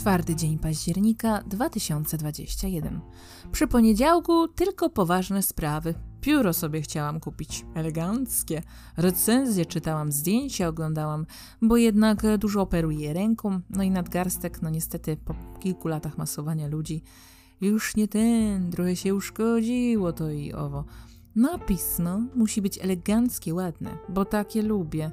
Czwarty dzień października 2021. Przy poniedziałku tylko poważne sprawy. Pióro sobie chciałam kupić, eleganckie. Recenzje czytałam, zdjęcia oglądałam, bo jednak dużo operuję ręką, no i nadgarstek, no niestety po kilku latach masowania ludzi już nie ten, trochę się uszkodziło to i owo. Napis, no, musi być eleganckie, ładne, bo takie lubię.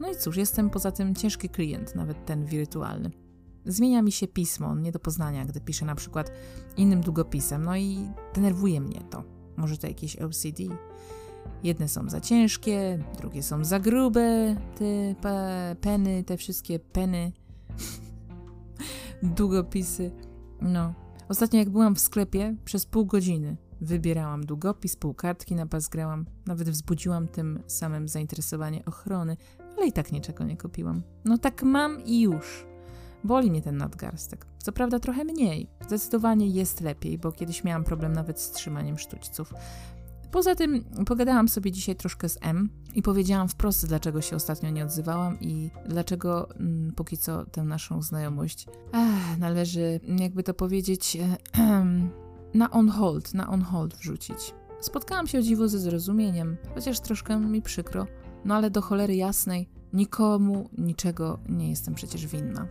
No i cóż, jestem poza tym ciężki klient, nawet ten wirtualny. Zmienia mi się pismo, nie do poznania, gdy piszę na przykład innym długopisem, no i denerwuje mnie to. Może to jakieś OCD. Jedne są za ciężkie, drugie są za grube, te pe peny, te wszystkie peny, długopisy. No. Ostatnio jak byłam w sklepie, przez pół godziny wybierałam długopis, pół kartki na pas grałam, nawet wzbudziłam tym samym zainteresowanie ochrony, ale i tak niczego nie kupiłam. No tak mam i już. Boli mnie ten nadgarstek. Co prawda trochę mniej. Zdecydowanie jest lepiej, bo kiedyś miałam problem nawet z trzymaniem sztućców. Poza tym pogadałam sobie dzisiaj troszkę z M i powiedziałam wprost, dlaczego się ostatnio nie odzywałam i dlaczego mm, póki co tę naszą znajomość należy, jakby to powiedzieć, na on hold, na on hold wrzucić. Spotkałam się o dziwo ze zrozumieniem, chociaż troszkę mi przykro, no ale do cholery jasnej, nikomu niczego nie jestem przecież winna.